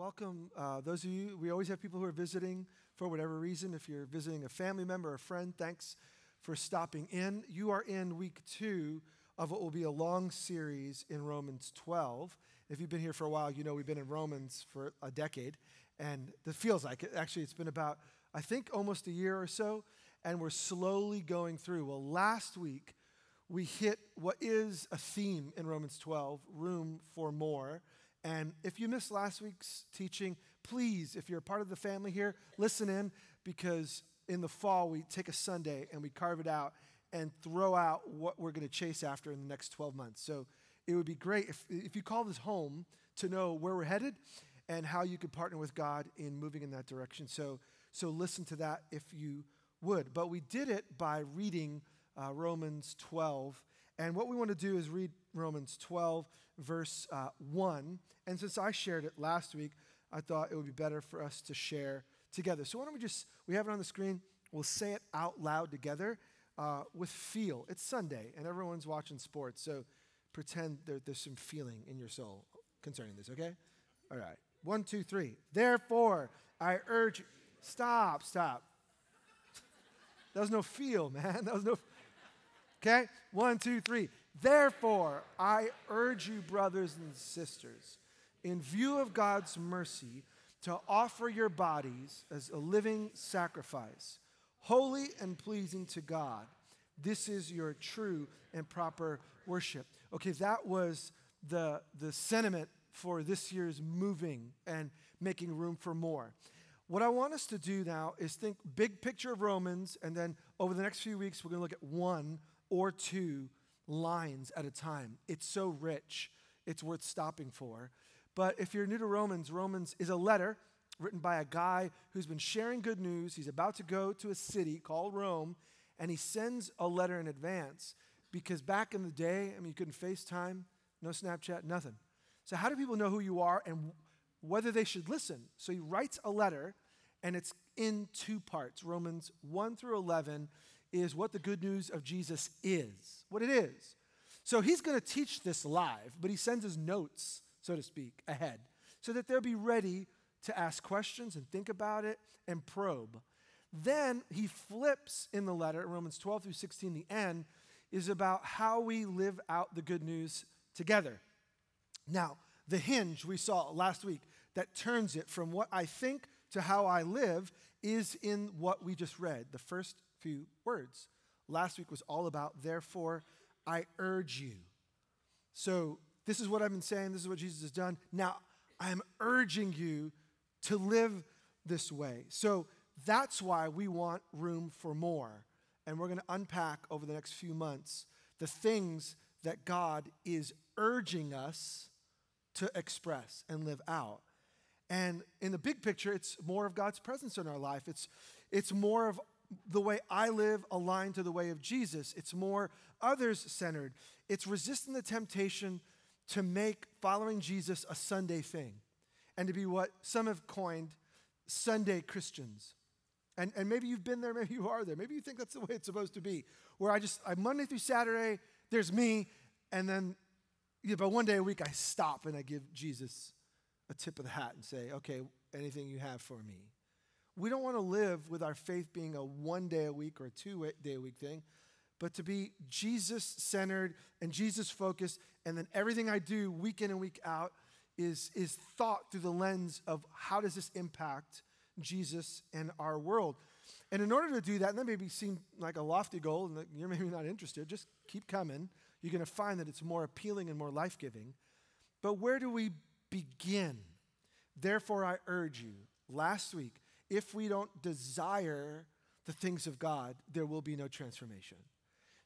welcome uh, those of you. We always have people who are visiting for whatever reason. If you're visiting a family member or a friend, thanks for stopping in. You are in week two of what will be a long series in Romans 12. If you've been here for a while, you know we've been in Romans for a decade, and it feels like it. Actually, it's been about, I think, almost a year or so, and we're slowly going through. Well, last week, we hit what is a theme in Romans 12 room for more. And if you missed last week's teaching, please, if you're a part of the family here, listen in because in the fall we take a Sunday and we carve it out and throw out what we're going to chase after in the next 12 months. So it would be great if, if you call this home to know where we're headed and how you could partner with God in moving in that direction. So, so listen to that if you would. But we did it by reading uh, Romans 12. And what we want to do is read Romans 12, verse uh, 1. And since I shared it last week, I thought it would be better for us to share together. So why don't we just, we have it on the screen, we'll say it out loud together uh, with feel. It's Sunday, and everyone's watching sports, so pretend there, there's some feeling in your soul concerning this, okay? All right. One, two, three. Therefore, I urge, stop, stop. That was no feel, man. That was no. Okay? One, two, three. Therefore, I urge you, brothers and sisters, in view of God's mercy, to offer your bodies as a living sacrifice, holy and pleasing to God. This is your true and proper worship. Okay, that was the, the sentiment for this year's moving and making room for more. What I want us to do now is think big picture of Romans, and then over the next few weeks, we're going to look at one or two lines at a time. It's so rich, it's worth stopping for. But if you're new to Romans, Romans is a letter written by a guy who's been sharing good news. He's about to go to a city called Rome, and he sends a letter in advance because back in the day, I mean, you couldn't FaceTime, no Snapchat, nothing. So, how do people know who you are and whether they should listen? So, he writes a letter, and it's in two parts Romans 1 through 11 is what the good news of Jesus is, what it is. So he's going to teach this live, but he sends his notes, so to speak, ahead so that they'll be ready to ask questions and think about it and probe. Then he flips in the letter, Romans 12 through 16, the end is about how we live out the good news together. Now, the hinge we saw last week that turns it from what I think to how I live is in what we just read, the first few words. Last week was all about, therefore, I urge you. So, this is what I've been saying. This is what Jesus has done. Now, I am urging you to live this way. So, that's why we want room for more. And we're going to unpack over the next few months the things that God is urging us to express and live out. And in the big picture, it's more of God's presence in our life. It's, it's more of the way I live aligned to the way of Jesus. It's more others centered. It's resisting the temptation to make following Jesus a Sunday thing and to be what some have coined Sunday Christians. And, and maybe you've been there, maybe you are there. Maybe you think that's the way it's supposed to be, where I just, I Monday through Saturday, there's me, and then, know, but one day a week I stop and I give Jesus a tip of the hat and say, okay, anything you have for me. We don't want to live with our faith being a one day a week or a two day a week thing, but to be Jesus centered and Jesus focused, and then everything I do week in and week out is, is thought through the lens of how does this impact Jesus and our world. And in order to do that, and that maybe seem like a lofty goal, and you're maybe not interested, just keep coming. You're going to find that it's more appealing and more life giving. But where do we begin? Therefore, I urge you, last week, if we don't desire the things of God, there will be no transformation.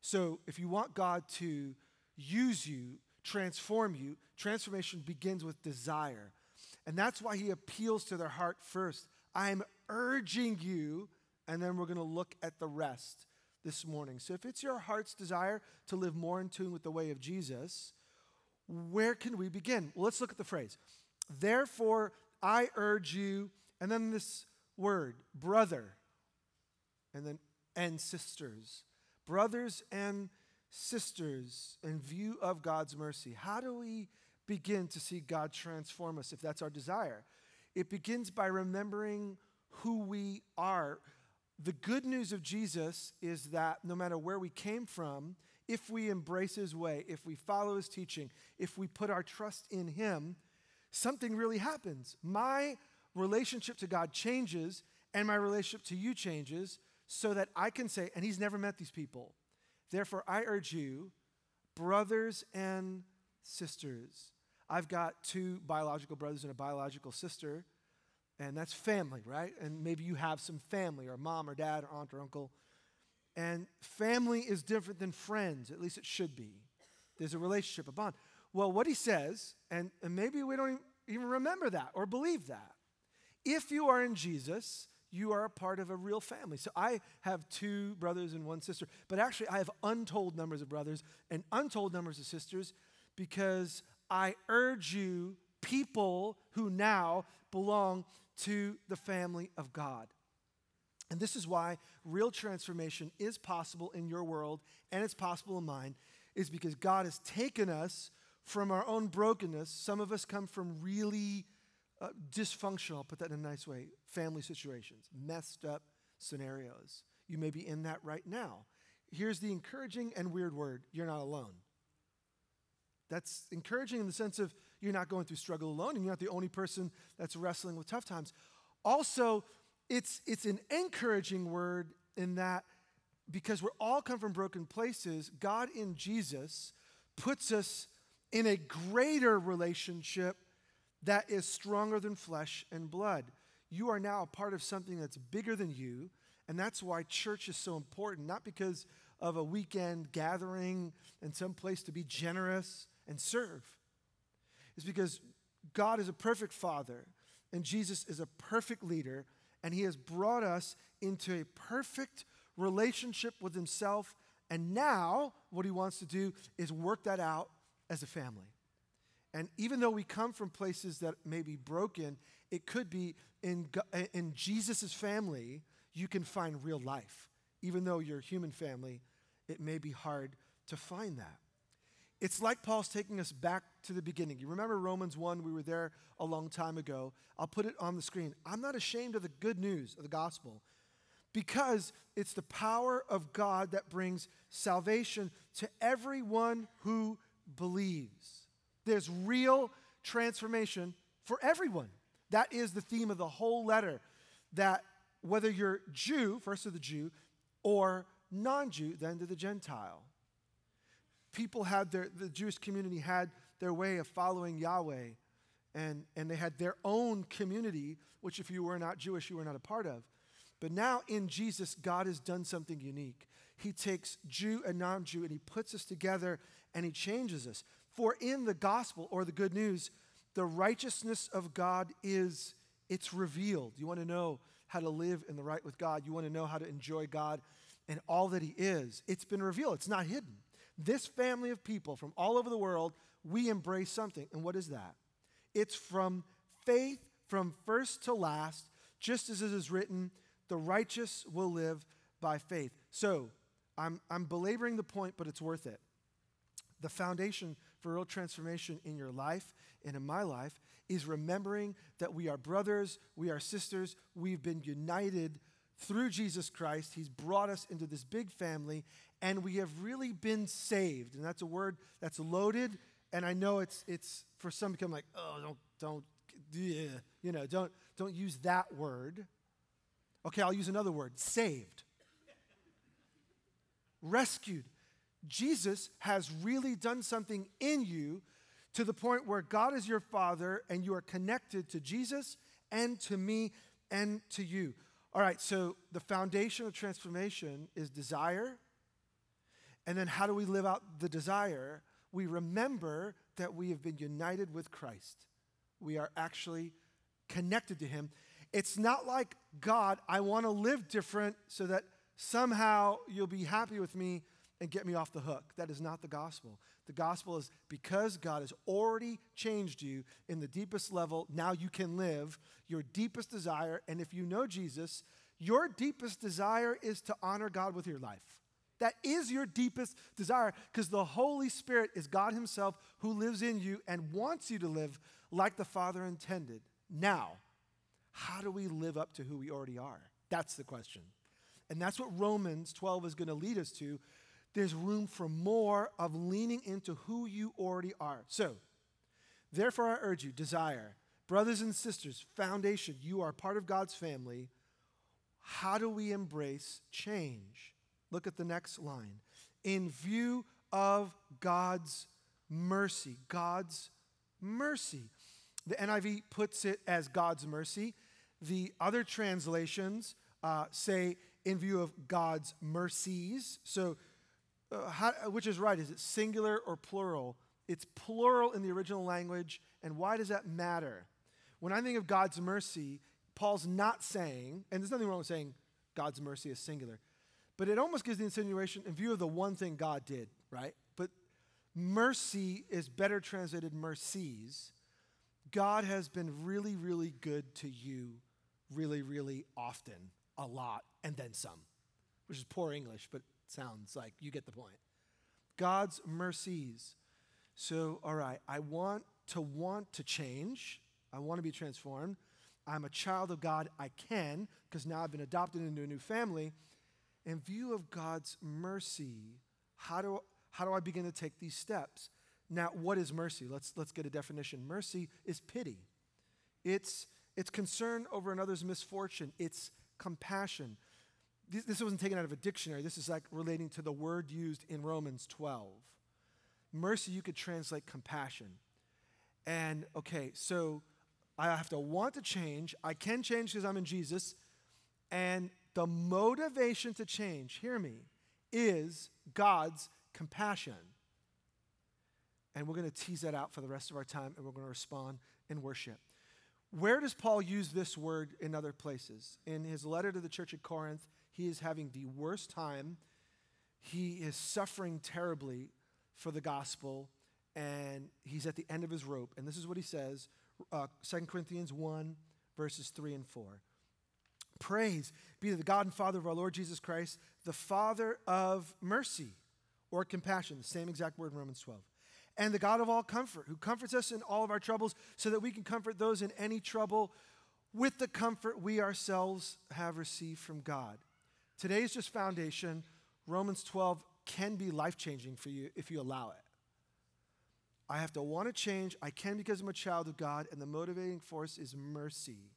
So if you want God to use you, transform you, transformation begins with desire. And that's why he appeals to their heart first. I'm urging you, and then we're going to look at the rest this morning. So if it's your heart's desire to live more in tune with the way of Jesus, where can we begin? Well, let's look at the phrase. Therefore, I urge you, and then this word, brother, and then and sisters. Brothers and sisters, in view of God's mercy, how do we begin to see God transform us if that's our desire? it begins by remembering who we are. The good news of Jesus is that no matter where we came from, if we embrace his way, if we follow his teaching, if we put our trust in him, something really happens. My relationship to God changes and my relationship to you changes so that I can say, and he's never met these people. Therefore, I urge you, brothers and sisters. I've got two biological brothers and a biological sister, and that's family, right? And maybe you have some family, or mom, or dad, or aunt, or uncle. And family is different than friends, at least it should be. There's a relationship, a bond. Well, what he says, and, and maybe we don't even remember that or believe that. If you are in Jesus, you are a part of a real family. So I have two brothers and one sister, but actually I have untold numbers of brothers and untold numbers of sisters because I urge you, people who now belong to the family of God. And this is why real transformation is possible in your world and it's possible in mine, is because God has taken us from our own brokenness. Some of us come from really uh, dysfunctional, I'll put that in a nice way, family situations, messed up scenarios. You may be in that right now. Here's the encouraging and weird word you're not alone. That's encouraging in the sense of you're not going through struggle alone and you're not the only person that's wrestling with tough times. Also, it's, it's an encouraging word in that because we're all come from broken places, God in Jesus puts us in a greater relationship that is stronger than flesh and blood. You are now a part of something that's bigger than you, and that's why church is so important, not because of a weekend gathering and some place to be generous and serve. It's because God is a perfect father, and Jesus is a perfect leader, and he has brought us into a perfect relationship with himself. And now, what he wants to do is work that out as a family. And even though we come from places that may be broken, it could be in, in Jesus' family, you can find real life. Even though you're human family, it may be hard to find that. It's like Paul's taking us back to the beginning. You remember Romans 1? We were there a long time ago. I'll put it on the screen. I'm not ashamed of the good news of the gospel because it's the power of God that brings salvation to everyone who believes. There's real transformation for everyone. That is the theme of the whole letter. That whether you're Jew, first to the Jew, or non Jew, then to the Gentile people had their, the Jewish community had their way of following Yahweh, and, and they had their own community, which if you were not Jewish, you were not a part of. But now in Jesus, God has done something unique. He takes Jew and non Jew and he puts us together and he changes us. For in the gospel or the good news, the righteousness of God is it's revealed. You want to know how to live in the right with God. You want to know how to enjoy God and all that he is. It's been revealed. It's not hidden. This family of people from all over the world, we embrace something. And what is that? It's from faith from first to last, just as it is written, the righteous will live by faith. So, I'm, I'm belaboring the point, but it's worth it. The foundation for real transformation in your life and in my life is remembering that we are brothers, we are sisters, we've been united through Jesus Christ. He's brought us into this big family, and we have really been saved. And that's a word that's loaded. And I know it's it's for some become like, oh, don't don't yeah, you know, don't don't use that word. Okay, I'll use another word, saved. Rescued. Jesus has really done something in you to the point where God is your father and you are connected to Jesus and to me and to you. All right, so the foundation of transformation is desire and then how do we live out the desire? We remember that we have been united with Christ. We are actually connected to Him. It's not like, God, I want to live different so that somehow you'll be happy with me and get me off the hook. That is not the gospel. The gospel is because God has already changed you in the deepest level, now you can live your deepest desire. And if you know Jesus, your deepest desire is to honor God with your life. That is your deepest desire because the Holy Spirit is God Himself who lives in you and wants you to live like the Father intended. Now, how do we live up to who we already are? That's the question. And that's what Romans 12 is going to lead us to. There's room for more of leaning into who you already are. So, therefore, I urge you, desire, brothers and sisters, foundation, you are part of God's family. How do we embrace change? Look at the next line. In view of God's mercy, God's mercy. The NIV puts it as God's mercy. The other translations uh, say in view of God's mercies. So, uh, how, which is right? Is it singular or plural? It's plural in the original language. And why does that matter? When I think of God's mercy, Paul's not saying, and there's nothing wrong with saying God's mercy is singular, but it almost gives the insinuation in view of the one thing God did, right? But mercy is better translated mercies. God has been really, really good to you, really, really often, a lot, and then some, which is poor English, but sounds like you get the point. God's mercies. So, all right, I want to want to change. I want to be transformed. I'm a child of God. I can, because now I've been adopted into a new family. In view of God's mercy, how do, how do I begin to take these steps? Now, what is mercy? Let's, let's get a definition. Mercy is pity, it's, it's concern over another's misfortune, it's compassion. This, this wasn't taken out of a dictionary, this is like relating to the word used in Romans 12. Mercy, you could translate compassion. And okay, so I have to want to change. I can change because I'm in Jesus. And the motivation to change, hear me, is God's compassion. And we're going to tease that out for the rest of our time and we're going to respond in worship. Where does Paul use this word in other places? In his letter to the church at Corinth, he is having the worst time. He is suffering terribly for the gospel and he's at the end of his rope. And this is what he says uh, 2 Corinthians 1, verses 3 and 4. Praise be to the God and Father of our Lord Jesus Christ, the Father of mercy or compassion, the same exact word in Romans 12. And the God of all comfort, who comforts us in all of our troubles, so that we can comfort those in any trouble with the comfort we ourselves have received from God. Today's just foundation. Romans 12 can be life changing for you if you allow it. I have to want to change. I can because I'm a child of God, and the motivating force is mercy.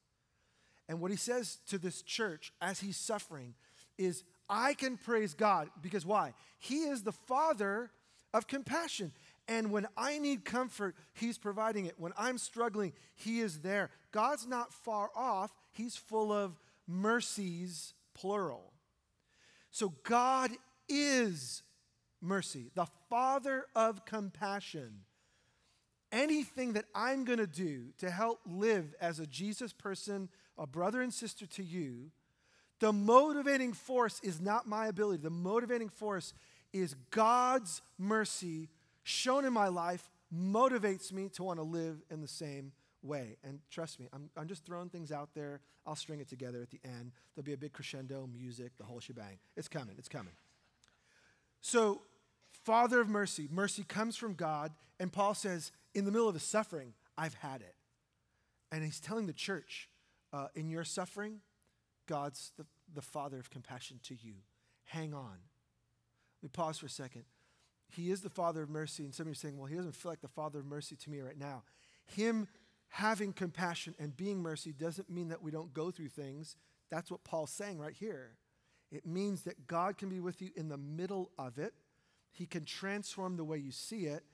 And what he says to this church as he's suffering is, I can praise God because why? He is the Father of compassion. And when I need comfort, He's providing it. When I'm struggling, He is there. God's not far off, He's full of mercies, plural. So God is mercy, the Father of compassion anything that I'm going to do to help live as a Jesus person, a brother and sister to you, the motivating force is not my ability. The motivating force is God's mercy shown in my life motivates me to want to live in the same way. And trust me, I'm, I'm just throwing things out there. I'll string it together at the end. There'll be a big crescendo, music, the whole shebang. It's coming, it's coming. So, Father of mercy, mercy comes from God. And Paul says, in the middle of his suffering, I've had it. And he's telling the church, uh, in your suffering, God's the, the Father of compassion to you. Hang on. Let me pause for a second. He is the Father of mercy, and some of you are saying, well, he doesn't feel like the Father of mercy to me right now. Him having compassion and being mercy doesn't mean that we don't go through things. That's what Paul's saying right here. It means that God can be with you in the middle of it. He can transform the way you see it,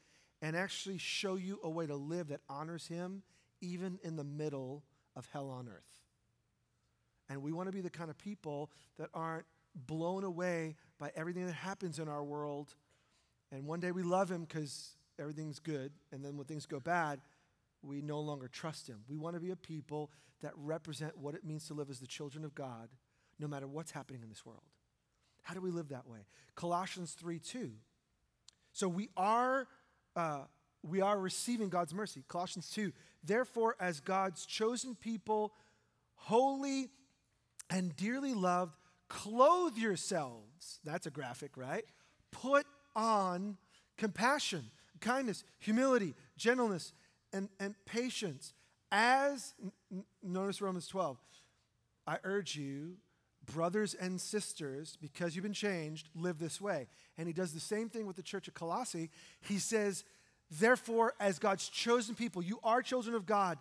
and actually show you a way to live that honors Him, even in the middle of hell on earth. And we want to be the kind of people that aren't blown away by everything that happens in our world. And one day we love Him because everything's good, and then when things go bad, we no longer trust Him. We want to be a people that represent what it means to live as the children of God, no matter what's happening in this world. How do we live that way? Colossians 3 2. So we are uh, we are receiving God's mercy. Colossians 2. Therefore, as God's chosen people, holy and dearly loved, clothe yourselves. That's a graphic, right? Put on compassion, kindness, humility, gentleness, and, and patience. As, notice Romans 12, I urge you, brothers and sisters, because you've been changed, live this way. And he does the same thing with the church of Colossae. He says, Therefore, as God's chosen people, you are children of God,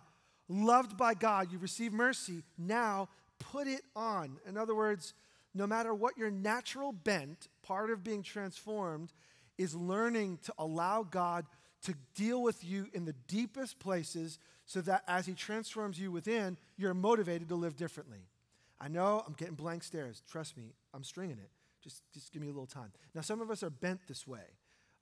loved by God, you receive mercy. Now put it on. In other words, no matter what your natural bent, part of being transformed is learning to allow God to deal with you in the deepest places so that as He transforms you within, you're motivated to live differently. I know I'm getting blank stares. Trust me, I'm stringing it. Just, just give me a little time. Now, some of us are bent this way.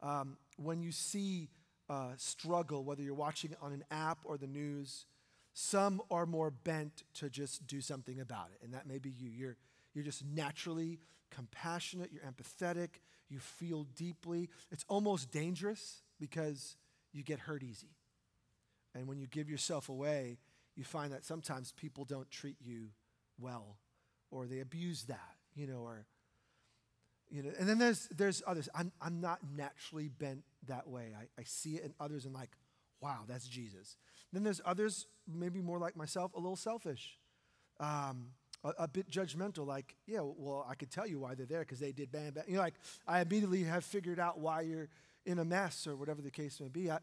Um, when you see uh, struggle, whether you're watching on an app or the news, some are more bent to just do something about it, and that may be you. You're, you're just naturally compassionate, you're empathetic, you feel deeply. It's almost dangerous because you get hurt easy. And when you give yourself away, you find that sometimes people don't treat you well or they abuse that, you know, or you know, and then there's there's others. I'm I'm not naturally bent that way. I, I see it in others and like, wow, that's Jesus. Then there's others, maybe more like myself, a little selfish. Um, a, a, bit judgmental, like, yeah, well, I could tell you why they're there because they did bam, bam. You know, like, I immediately have figured out why you're in a mess or whatever the case may be. I,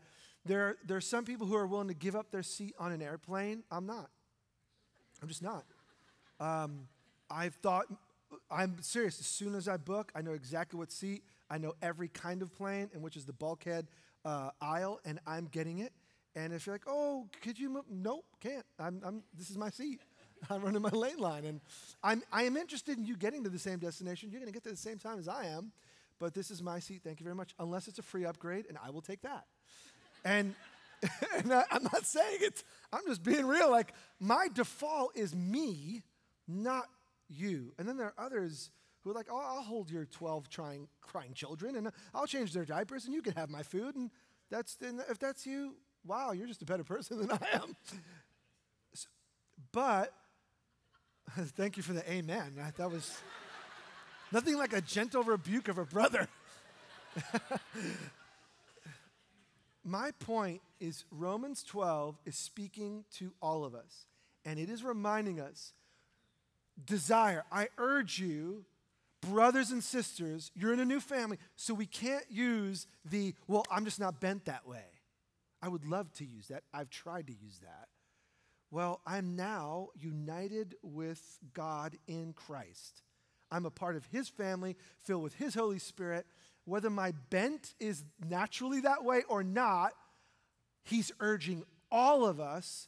there, there are some people who are willing to give up their seat on an airplane. I'm not. I'm just not. Um, I've thought, I'm serious. As soon as I book, I know exactly what seat. I know every kind of plane, and which is the bulkhead uh, aisle, and I'm getting it. And if you're like, oh, could you move? Nope, can't. I'm, I'm, this is my seat. I'm running my lane line. And I'm, I am interested in you getting to the same destination. You're going to get to the same time as I am but this is my seat. Thank you very much. Unless it's a free upgrade, and I will take that. and and I, I'm not saying it, I'm just being real. Like, my default is me, not you. And then there are others who are like, oh, I'll hold your 12 trying, crying children, and I'll change their diapers, and you can have my food. And that's, and if that's you, wow, you're just a better person than I am. but, thank you for the amen. That was. Nothing like a gentle rebuke of a brother. My point is Romans 12 is speaking to all of us, and it is reminding us desire. I urge you, brothers and sisters, you're in a new family, so we can't use the, well, I'm just not bent that way. I would love to use that. I've tried to use that. Well, I'm now united with God in Christ. I'm a part of His family, filled with His Holy Spirit. Whether my bent is naturally that way or not, He's urging all of us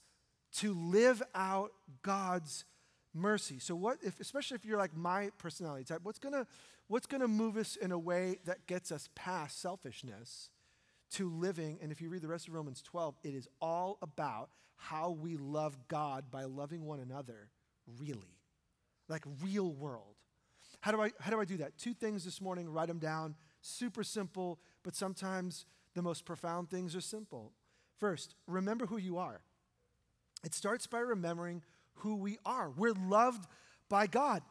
to live out God's mercy. So what if especially if you're like my personality type, what's going to what's going to move us in a way that gets us past selfishness to living and if you read the rest of Romans 12, it is all about how we love God by loving one another really. Like real world. How do I, how do, I do that? Two things this morning, write them down. Super simple, but sometimes the most profound things are simple. First, remember who you are. It starts by remembering who we are. We're loved by God.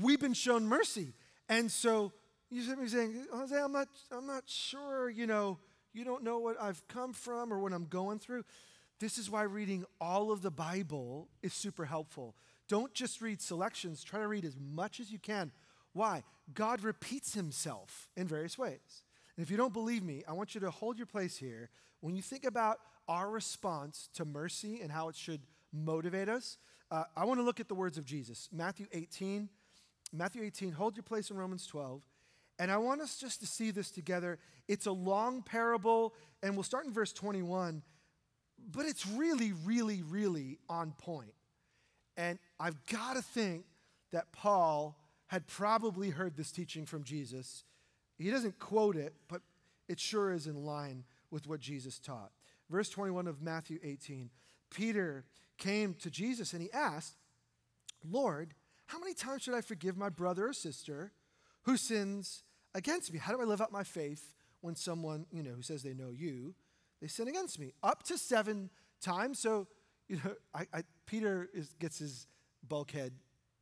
We've been shown mercy. And so you should be saying, Jose, I'm not, I'm not sure, you know, you don't know what I've come from or what I'm going through. This is why reading all of the Bible is super helpful. Don't just read selections, try to read as much as you can. Why? God repeats himself in various ways. And if you don't believe me, I want you to hold your place here. When you think about our response to mercy and how it should motivate us, uh, I want to look at the words of Jesus. Matthew 18. Matthew 18, hold your place in Romans 12. And I want us just to see this together. It's a long parable, and we'll start in verse 21, but it's really, really, really on point. And I've got to think that Paul had probably heard this teaching from Jesus. He doesn't quote it, but it sure is in line with what Jesus taught. Verse 21 of Matthew 18 Peter came to Jesus and he asked, Lord, how many times should I forgive my brother or sister who sins against me? How do I live out my faith when someone, you know, who says they know you, they sin against me? Up to seven times. So, you know, I, I, Peter is, gets his bulkhead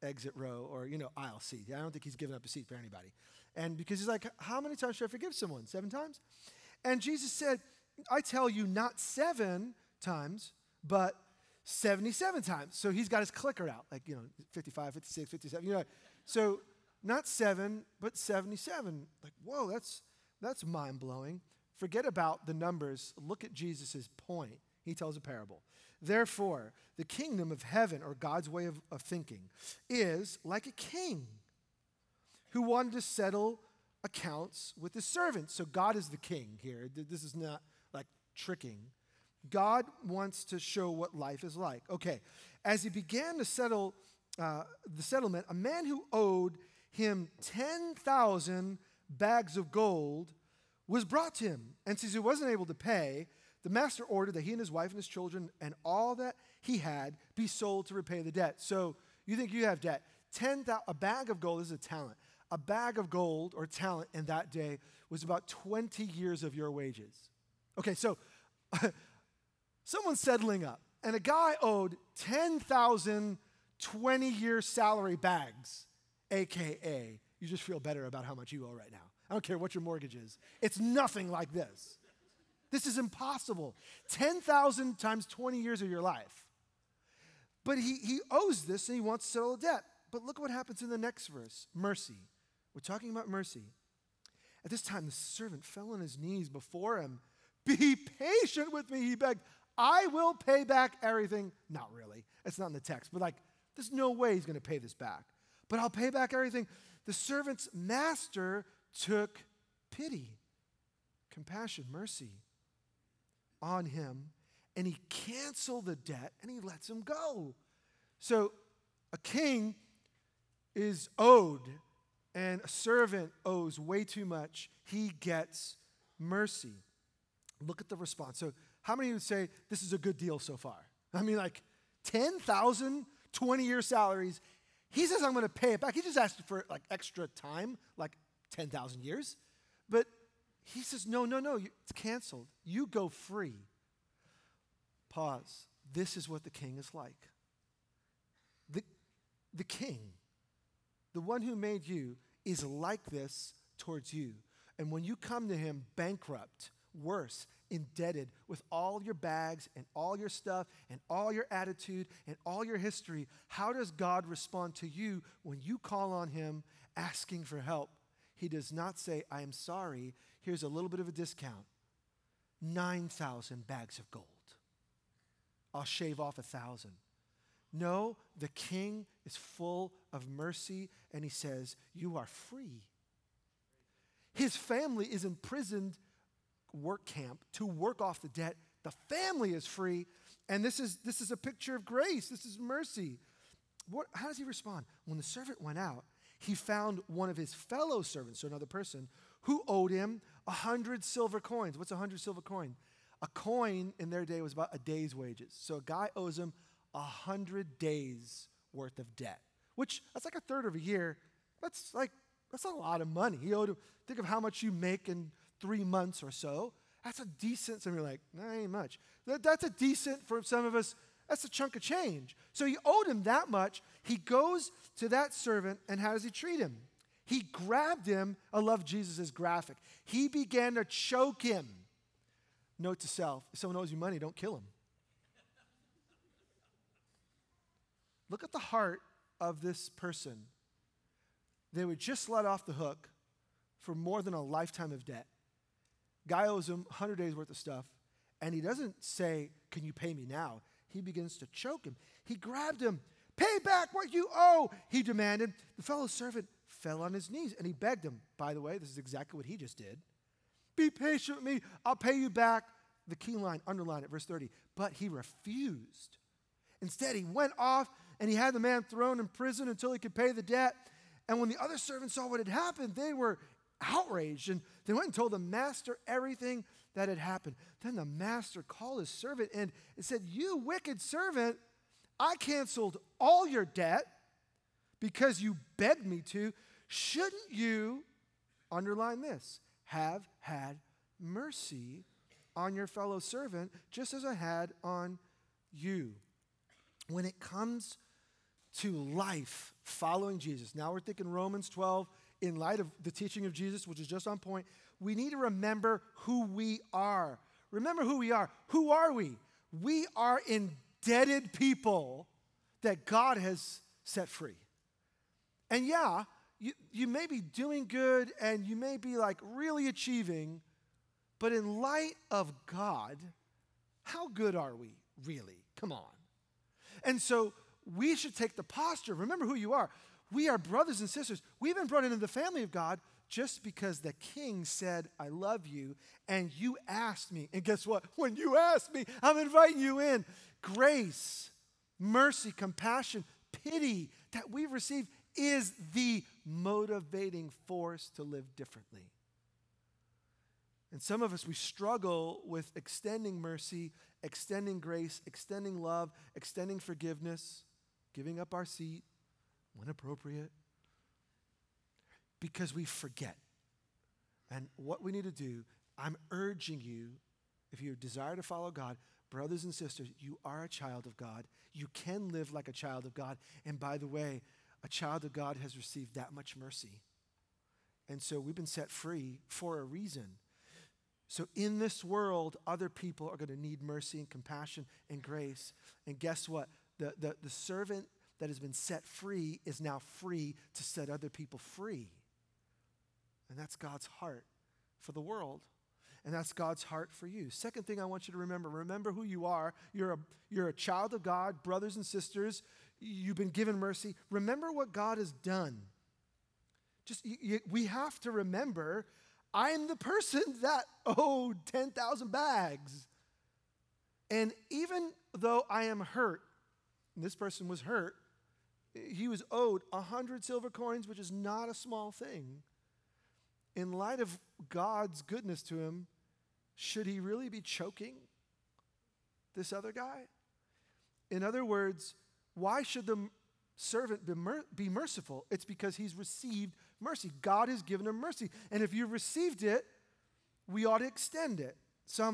exit row or, you know, aisle seat. I don't think he's given up a seat for anybody. And because he's like, how many times should I forgive someone? Seven times? And Jesus said, I tell you, not seven times, but 77 times. So he's got his clicker out, like, you know, 55, 56, 57, you know. So not seven, but 77. Like, whoa, that's, that's mind blowing. Forget about the numbers. Look at Jesus' point. He tells a parable. Therefore, the kingdom of heaven, or God's way of, of thinking, is like a king who wanted to settle accounts with his servants. So God is the king here. This is not like tricking. God wants to show what life is like. Okay, as he began to settle uh, the settlement, a man who owed him 10,000 bags of gold was brought to him. And since he wasn't able to pay, the master ordered that he and his wife and his children and all that he had be sold to repay the debt. So you think you have debt. 10, a bag of gold is a talent. A bag of gold or talent in that day was about 20 years of your wages. Okay, so someone's settling up, and a guy owed 10,000 20 year salary bags, AKA, you just feel better about how much you owe right now. I don't care what your mortgage is, it's nothing like this. This is impossible. 10,000 times 20 years of your life. But he, he owes this and he wants to settle the debt. But look what happens in the next verse mercy. We're talking about mercy. At this time, the servant fell on his knees before him. Be patient with me, he begged. I will pay back everything. Not really. It's not in the text, but like, there's no way he's going to pay this back. But I'll pay back everything. The servant's master took pity, compassion, mercy on him, and he canceled the debt and he lets him go. So a king is owed, and a servant owes way too much. He gets mercy. Look at the response. So, how many would say this is a good deal so far? I mean, like 10,000 20 year salaries. He says, I'm going to pay it back. He just asked for like extra time, like 10,000 years. But he says, No, no, no, it's canceled. You go free. Pause. This is what the king is like. The, the king, the one who made you, is like this towards you. And when you come to him bankrupt, worse, indebted with all your bags and all your stuff and all your attitude and all your history, how does God respond to you when you call on him asking for help? He does not say, I am sorry, here's a little bit of a discount 9,000 bags of gold. I'll shave off a thousand. No, the king is full of mercy and he says, You are free. His family is imprisoned work camp to work off the debt. The family is free. And this is, this is a picture of grace. This is mercy. What, how does he respond? When the servant went out, he found one of his fellow servants, so another person, who owed him a hundred silver coins. What's a hundred silver coin? A coin in their day was about a day's wages. So a guy owes him a hundred days worth of debt, which that's like a third of a year. That's like that's a lot of money. He owed him. Think of how much you make in three months or so. That's a decent, some of you are like, nah, ain't much. That, that's a decent, for some of us, that's a chunk of change. So he owed him that much. He goes to that servant, and how does he treat him? He grabbed him. I love Jesus' graphic. He began to choke him. Note to self if someone owes you money, don't kill him. Look at the heart of this person. They were just let off the hook for more than a lifetime of debt. Guy owes him 100 days worth of stuff, and he doesn't say, Can you pay me now? He begins to choke him. He grabbed him. Pay back what you owe, he demanded. The fellow servant fell on his knees and he begged him. By the way, this is exactly what he just did. Be patient with me, I'll pay you back. The key line, underline it, verse 30. But he refused. Instead, he went off and he had the man thrown in prison until he could pay the debt. And when the other servants saw what had happened, they were outraged and they went and told the master everything that had happened. Then the master called his servant and said, You wicked servant, I canceled all your debt because you begged me to. Shouldn't you, underline this, have had mercy on your fellow servant just as I had on you? When it comes to life following Jesus, now we're thinking Romans 12 in light of the teaching of Jesus, which is just on point, we need to remember who we are. Remember who we are. Who are we? We are indebted people that God has set free. And yeah, you, you may be doing good and you may be like really achieving, but in light of God, how good are we really? Come on. And so we should take the posture. Remember who you are. We are brothers and sisters. We've been brought into the family of God just because the king said, I love you, and you asked me. And guess what? When you asked me, I'm inviting you in. Grace, mercy, compassion, pity that we've received is the motivating force to live differently. And some of us, we struggle with extending mercy, extending grace, extending love, extending forgiveness, giving up our seat when appropriate, because we forget. And what we need to do, I'm urging you, if you desire to follow God, brothers and sisters, you are a child of God. You can live like a child of God. And by the way, a child of God has received that much mercy. And so we've been set free for a reason. So in this world, other people are going to need mercy and compassion and grace. And guess what? The, the, the servant that has been set free is now free to set other people free. And that's God's heart for the world. And that's God's heart for you. Second thing I want you to remember remember who you are. You're a, you're a child of God, brothers and sisters. You've been given mercy. Remember what God has done. Just you, you, we have to remember I'm the person that owed 10,000 bags. And even though I am hurt, this person was hurt, he was owed 100 silver coins, which is not a small thing. In light of God's goodness to him, should he really be choking this other guy? In other words, why should the servant be, mer- be merciful? It's because he's received mercy. God has given him mercy. And if you've received it, we ought to extend it. So I'm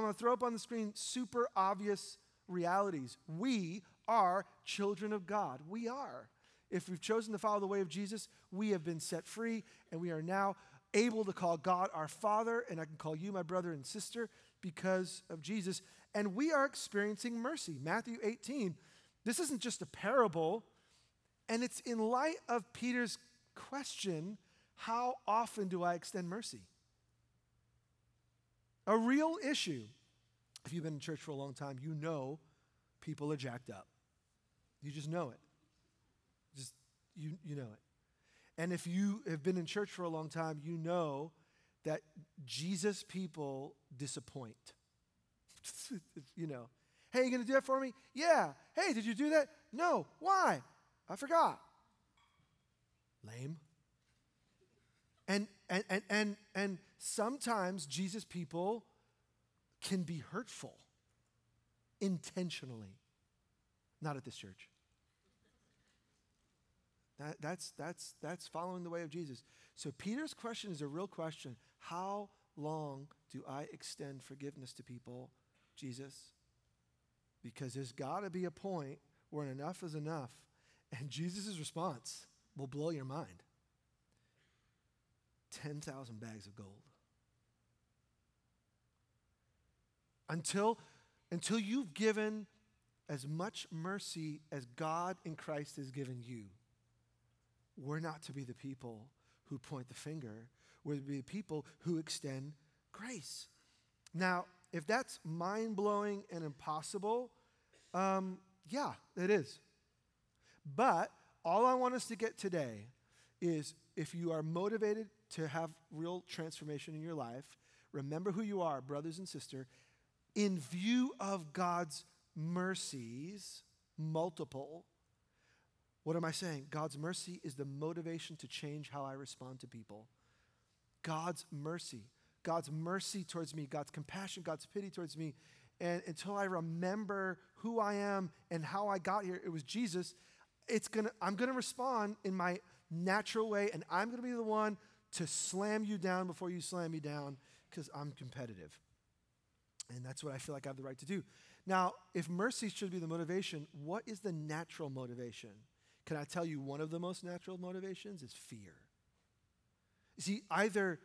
going to throw up on the screen super obvious realities. We are children of God. We are. If we've chosen to follow the way of Jesus, we have been set free and we are now able to call God our Father, and I can call you my brother and sister because of Jesus. And we are experiencing mercy. Matthew 18. This isn't just a parable, and it's in light of Peter's question how often do I extend mercy? A real issue. If you've been in church for a long time, you know people are jacked up. You just know it. Just you you know it. And if you have been in church for a long time, you know that Jesus people disappoint. you know. Hey, you going to do that for me? Yeah. Hey, did you do that? No. Why? I forgot. Lame. And and and and and sometimes Jesus people can be hurtful intentionally. Not at this church. That, that's, that's, that's following the way of Jesus. So Peter's question is a real question. How long do I extend forgiveness to people, Jesus? Because there's got to be a point where enough is enough. And Jesus' response will blow your mind 10,000 bags of gold. Until, until you've given as much mercy as God in Christ has given you, we're not to be the people who point the finger. We're to be the people who extend grace. Now, if that's mind blowing and impossible, um, yeah, it is. But all I want us to get today is if you are motivated to have real transformation in your life, remember who you are, brothers and sister, in view of God's mercies, multiple. What am I saying? God's mercy is the motivation to change how I respond to people. God's mercy. God's mercy towards me, God's compassion, God's pity towards me. And until I remember who I am and how I got here, it was Jesus, it's gonna, I'm gonna respond in my natural way, and I'm gonna be the one to slam you down before you slam me down because I'm competitive. And that's what I feel like I have the right to do. Now, if mercy should be the motivation, what is the natural motivation? Can I tell you one of the most natural motivations is fear. You see, either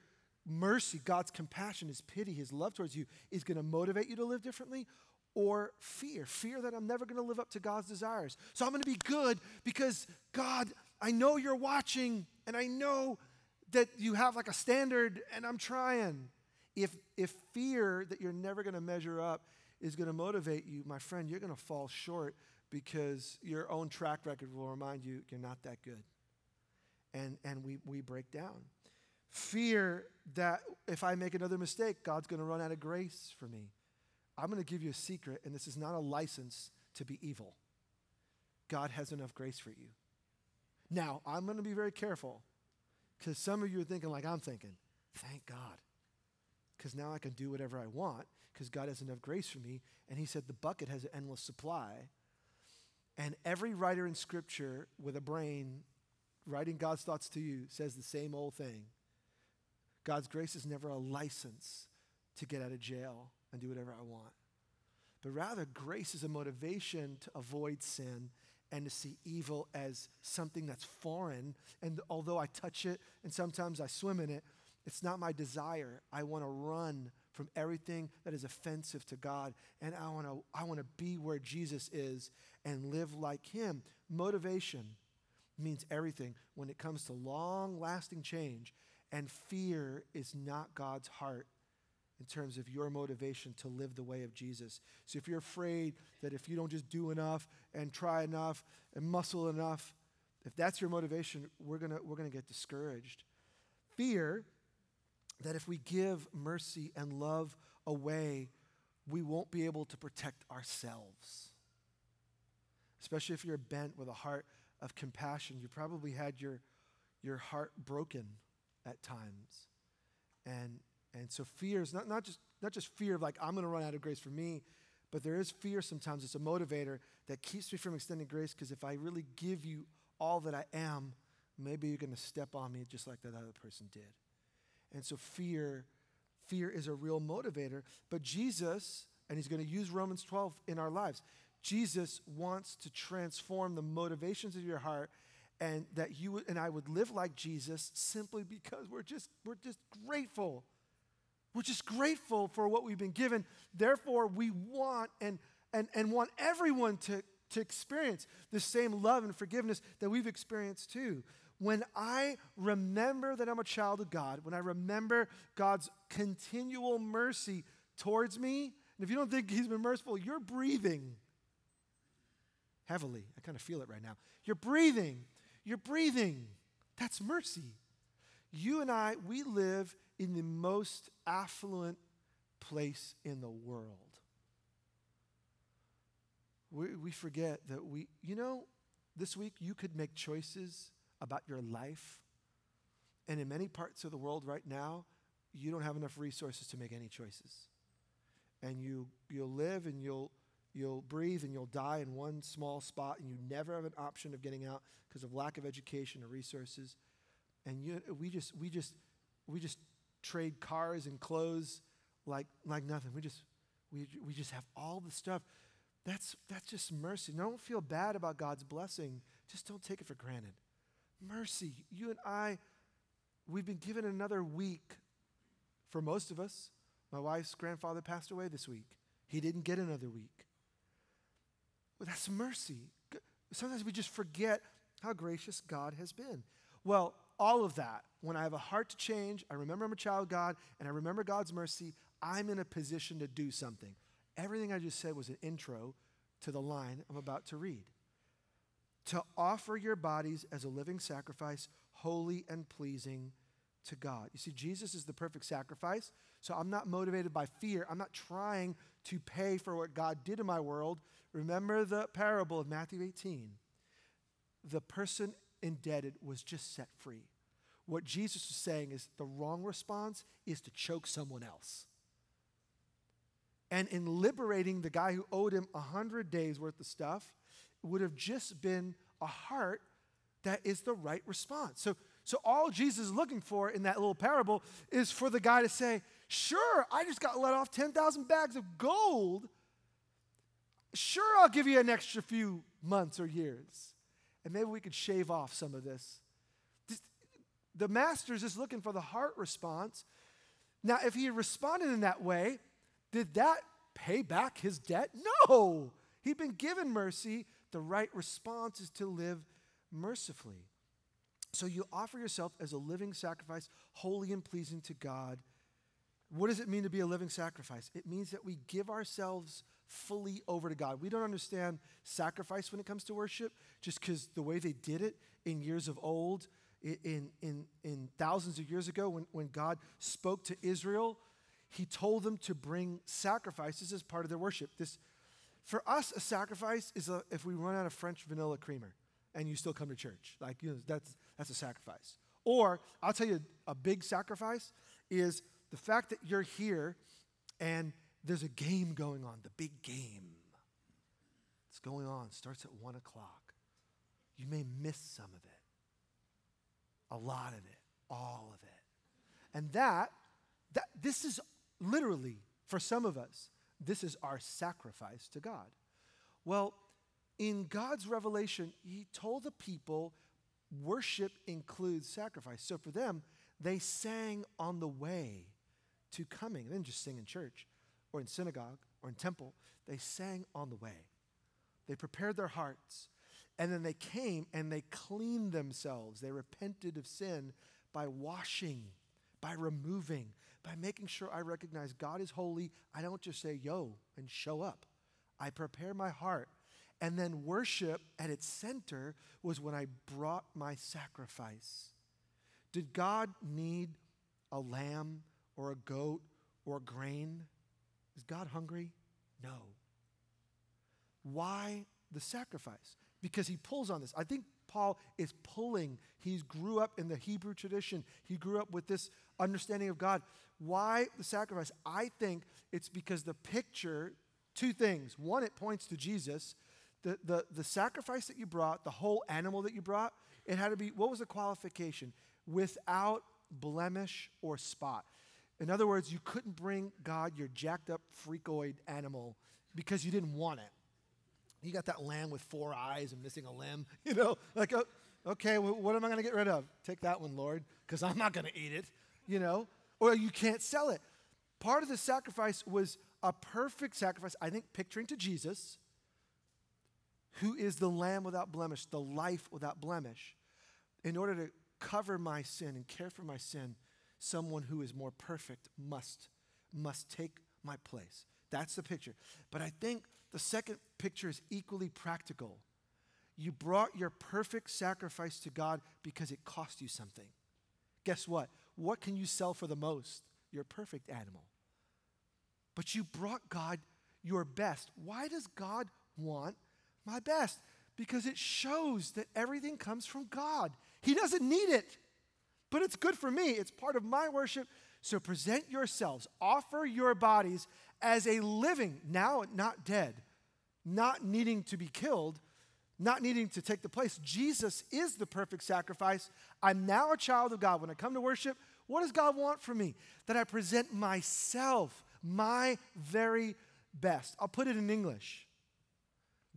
mercy, God's compassion, His pity, His love towards you is going to motivate you to live differently, or fear fear that I'm never going to live up to God's desires. So I'm going to be good because God, I know you're watching and I know that you have like a standard and I'm trying. If, if fear that you're never going to measure up is going to motivate you, my friend, you're going to fall short because your own track record will remind you you're not that good. And, and we, we break down. Fear that if I make another mistake, God's going to run out of grace for me. I'm going to give you a secret, and this is not a license to be evil. God has enough grace for you. Now, I'm going to be very careful because some of you are thinking like I'm thinking. Thank God. Because now I can do whatever I want because God has enough grace for me. And He said the bucket has an endless supply. And every writer in Scripture with a brain writing God's thoughts to you says the same old thing God's grace is never a license to get out of jail and do whatever I want. But rather, grace is a motivation to avoid sin and to see evil as something that's foreign. And although I touch it and sometimes I swim in it, it's not my desire. I want to run from everything that is offensive to God. And I want to I want to be where Jesus is and live like him. Motivation means everything when it comes to long-lasting change. And fear is not God's heart in terms of your motivation to live the way of Jesus. So if you're afraid that if you don't just do enough and try enough and muscle enough, if that's your motivation, we're going we're going to get discouraged. Fear that if we give mercy and love away, we won't be able to protect ourselves. Especially if you're bent with a heart of compassion, you probably had your, your heart broken at times. And and so fear is not, not, just, not just fear of like, I'm going to run out of grace for me, but there is fear sometimes. It's a motivator that keeps me from extending grace because if I really give you all that I am, maybe you're going to step on me just like that other person did. And so fear, fear is a real motivator. But Jesus, and he's going to use Romans 12 in our lives, Jesus wants to transform the motivations of your heart and that you and I would live like Jesus simply because we're just we're just grateful we're just grateful for what we've been given. Therefore, we want and, and, and want everyone to, to experience the same love and forgiveness that we've experienced too. When I remember that I'm a child of God, when I remember God's continual mercy towards me, and if you don't think He's been merciful, you're breathing heavily. I kind of feel it right now. You're breathing. You're breathing. That's mercy. You and I, we live in the most affluent place in the world. We, we forget that we, you know, this week you could make choices about your life. And in many parts of the world right now, you don't have enough resources to make any choices. And you, you'll live and you'll, you'll breathe and you'll die in one small spot, and you never have an option of getting out because of lack of education or resources. And you, we just, we just, we just trade cars and clothes like, like nothing. We just, we, we just have all the stuff. That's, that's just mercy. Don't feel bad about God's blessing. Just don't take it for granted. Mercy. You and I, we've been given another week for most of us. My wife's grandfather passed away this week. He didn't get another week. That's mercy. Sometimes we just forget how gracious God has been. Well, all of that, when I have a heart to change, I remember I'm a child of God, and I remember God's mercy, I'm in a position to do something. Everything I just said was an intro to the line I'm about to read. To offer your bodies as a living sacrifice, holy and pleasing to God. You see, Jesus is the perfect sacrifice. So I'm not motivated by fear. I'm not trying to pay for what God did in my world. Remember the parable of Matthew 18. The person indebted was just set free. What Jesus is saying is the wrong response is to choke someone else. And in liberating the guy who owed him a 100 days worth of stuff, it would have just been a heart that is the right response. So, so all Jesus is looking for in that little parable is for the guy to say, Sure, I just got let off 10,000 bags of gold. Sure, I'll give you an extra few months or years. And maybe we could shave off some of this. The master is just looking for the heart response. Now, if he had responded in that way, did that pay back his debt? No. He'd been given mercy. The right response is to live mercifully. So you offer yourself as a living sacrifice, holy and pleasing to God. What does it mean to be a living sacrifice? It means that we give ourselves fully over to God. We don't understand sacrifice when it comes to worship just because the way they did it in years of old, in, in, in thousands of years ago, when, when God spoke to Israel, he told them to bring sacrifices as part of their worship. This, for us, a sacrifice is a, if we run out of French vanilla creamer and you still come to church. Like, you know, that's, that's a sacrifice. Or, I'll tell you, a big sacrifice is the fact that you're here and there's a game going on, the big game. It's going on, starts at one o'clock. You may miss some of it, a lot of it, all of it. And that, that this is literally, for some of us, this is our sacrifice to God. Well, in God's revelation, He told the people worship includes sacrifice. So for them, they sang on the way to coming. They didn't just sing in church or in synagogue or in temple, they sang on the way. They prepared their hearts. And then they came and they cleaned themselves. They repented of sin by washing, by removing, by making sure I recognize God is holy. I don't just say yo and show up. I prepare my heart and then worship at its center was when I brought my sacrifice. Did God need a lamb or a goat or grain? Is God hungry? No. Why the sacrifice? Because he pulls on this. I think Paul is pulling. He grew up in the Hebrew tradition, he grew up with this understanding of God. Why the sacrifice? I think it's because the picture, two things. One, it points to Jesus the, the, the sacrifice that you brought, the whole animal that you brought, it had to be, what was the qualification? Without blemish or spot. In other words, you couldn't bring God your jacked up freakoid animal because you didn't want it. You got that lamb with four eyes and missing a limb, you know, like, oh, okay, well, what am I going to get rid of? Take that one, Lord, because I'm not going to eat it, you know, or you can't sell it. Part of the sacrifice was a perfect sacrifice, I think, picturing to Jesus who is the lamb without blemish, the life without blemish, in order to cover my sin and care for my sin, someone who is more perfect must must take my place. That's the picture. But I think the second picture is equally practical. You brought your perfect sacrifice to God because it cost you something. Guess what? What can you sell for the most? Your perfect animal. But you brought God your best. Why does God want my best because it shows that everything comes from God. He doesn't need it, but it's good for me. It's part of my worship. So present yourselves, offer your bodies as a living, now not dead, not needing to be killed, not needing to take the place. Jesus is the perfect sacrifice. I'm now a child of God. When I come to worship, what does God want from me? That I present myself, my very best. I'll put it in English.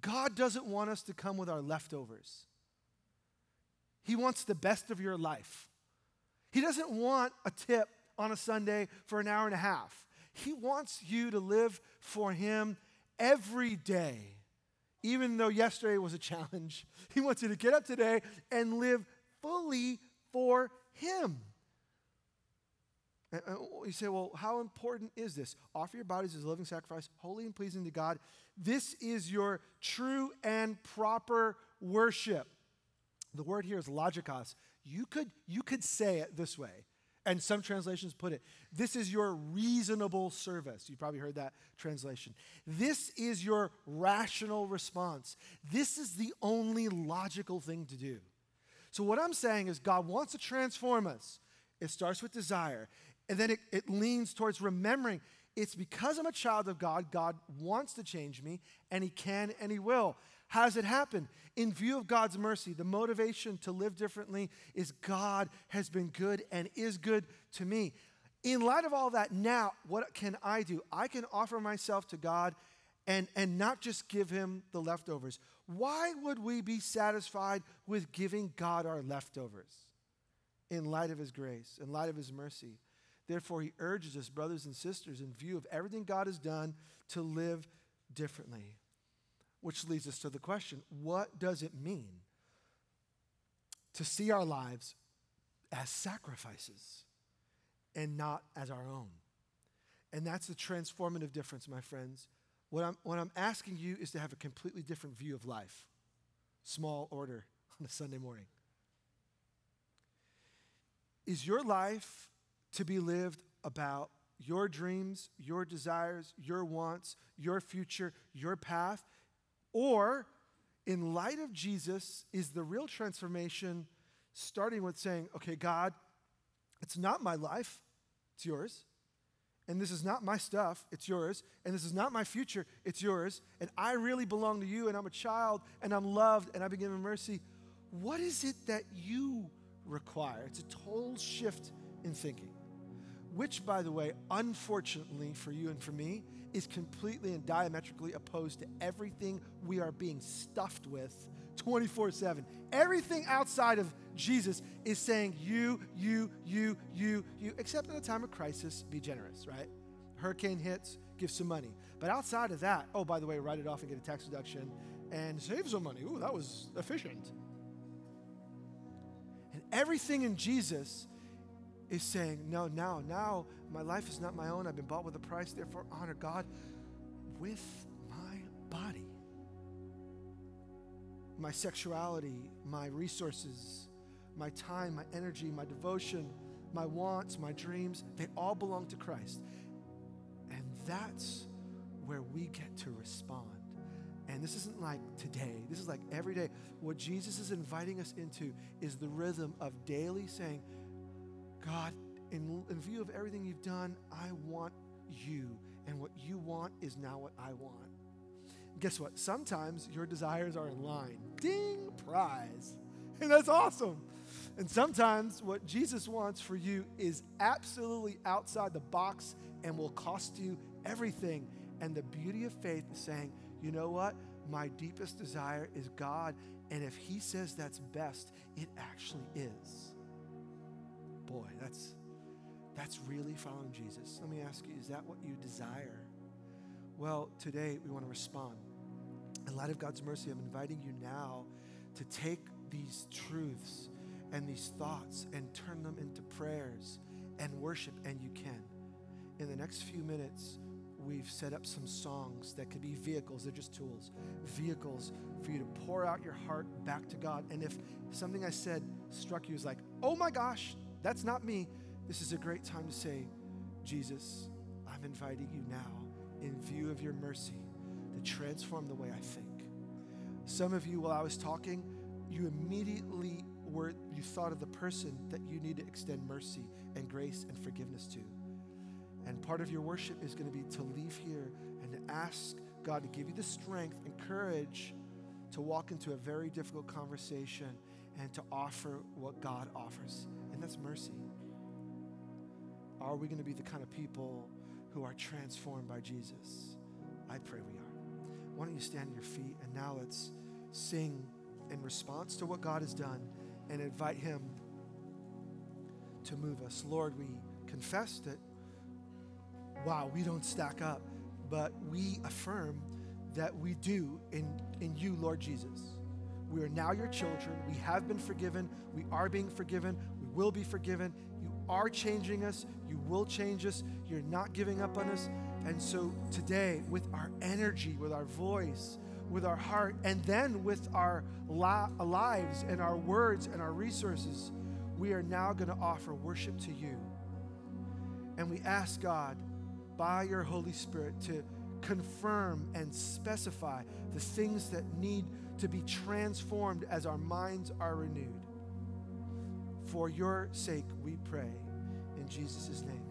God doesn't want us to come with our leftovers. He wants the best of your life. He doesn't want a tip on a Sunday for an hour and a half. He wants you to live for Him every day, even though yesterday was a challenge. He wants you to get up today and live fully for Him. you say, well, how important is this? Offer your bodies as a living sacrifice, holy and pleasing to God. This is your true and proper worship. The word here is logikos. You could, you could say it this way, and some translations put it this is your reasonable service. You probably heard that translation. This is your rational response. This is the only logical thing to do. So, what I'm saying is, God wants to transform us. It starts with desire, and then it, it leans towards remembering it's because I'm a child of God, God wants to change me, and He can and He will. How does it happen? In view of God's mercy, the motivation to live differently is God has been good and is good to me. In light of all that, now, what can I do? I can offer myself to God and, and not just give Him the leftovers. Why would we be satisfied with giving God our leftovers in light of His grace, in light of His mercy? Therefore, he urges us, brothers and sisters, in view of everything God has done, to live differently. Which leads us to the question what does it mean to see our lives as sacrifices and not as our own? And that's the transformative difference, my friends. What I'm, what I'm asking you is to have a completely different view of life. Small order on a Sunday morning. Is your life to be lived about your dreams, your desires, your wants, your future, your path? Or, in light of Jesus, is the real transformation starting with saying, okay, God, it's not my life, it's yours. And this is not my stuff, it's yours. And this is not my future, it's yours. And I really belong to you, and I'm a child, and I'm loved, and I've been given mercy. What is it that you require? It's a total shift in thinking which, by the way, unfortunately for you and for me, is completely and diametrically opposed to everything we are being stuffed with 24 7. Everything outside of Jesus is saying, you, you, you, you, you, except in a time of crisis, be generous, right? Hurricane hits, give some money. But outside of that, oh, by the way, write it off and get a tax deduction and save some money. Ooh, that was efficient. And everything in Jesus is saying, No, now, now my life is not my own. I've been bought with a price. Therefore, honor God with my body, my sexuality, my resources, my time, my energy, my devotion, my wants, my dreams. They all belong to Christ. And that's where we get to respond. And this isn't like today, this is like every day. What Jesus is inviting us into is the rhythm of daily saying, God, in, in view of everything you've done, I want you. And what you want is now what I want. guess what? Sometimes your desires are in line. Ding, prize. And that's awesome. And sometimes what Jesus wants for you is absolutely outside the box and will cost you everything. And the beauty of faith is saying, you know what? My deepest desire is God. And if He says that's best, it actually is boy, that's, that's really following Jesus. Let me ask you, is that what you desire? Well, today we want to respond. In light of God's mercy, I'm inviting you now to take these truths and these thoughts and turn them into prayers and worship, and you can. In the next few minutes, we've set up some songs that could be vehicles, they're just tools, vehicles for you to pour out your heart back to God. And if something I said struck you as like, oh my gosh, that's not me. This is a great time to say, Jesus, I'm inviting you now, in view of your mercy, to transform the way I think. Some of you, while I was talking, you immediately were, you thought of the person that you need to extend mercy and grace and forgiveness to. And part of your worship is going to be to leave here and to ask God to give you the strength and courage to walk into a very difficult conversation and to offer what God offers and that's mercy. Are we going to be the kind of people who are transformed by Jesus? I pray we are. Why don't you stand on your feet and now let's sing in response to what God has done and invite Him to move us. Lord, we confess that, wow, we don't stack up, but we affirm that we do in, in you, Lord Jesus. We are now your children. We have been forgiven. We are being forgiven We will be forgiven. You are changing us. You will change us. You're not giving up on us. And so today, with our energy, with our voice, with our heart, and then with our lives and our words and our resources, we are now going to offer worship to you. And we ask God, by your Holy Spirit, to confirm and specify the things that need to be transformed as our minds are renewed. For your sake, we pray in Jesus' name.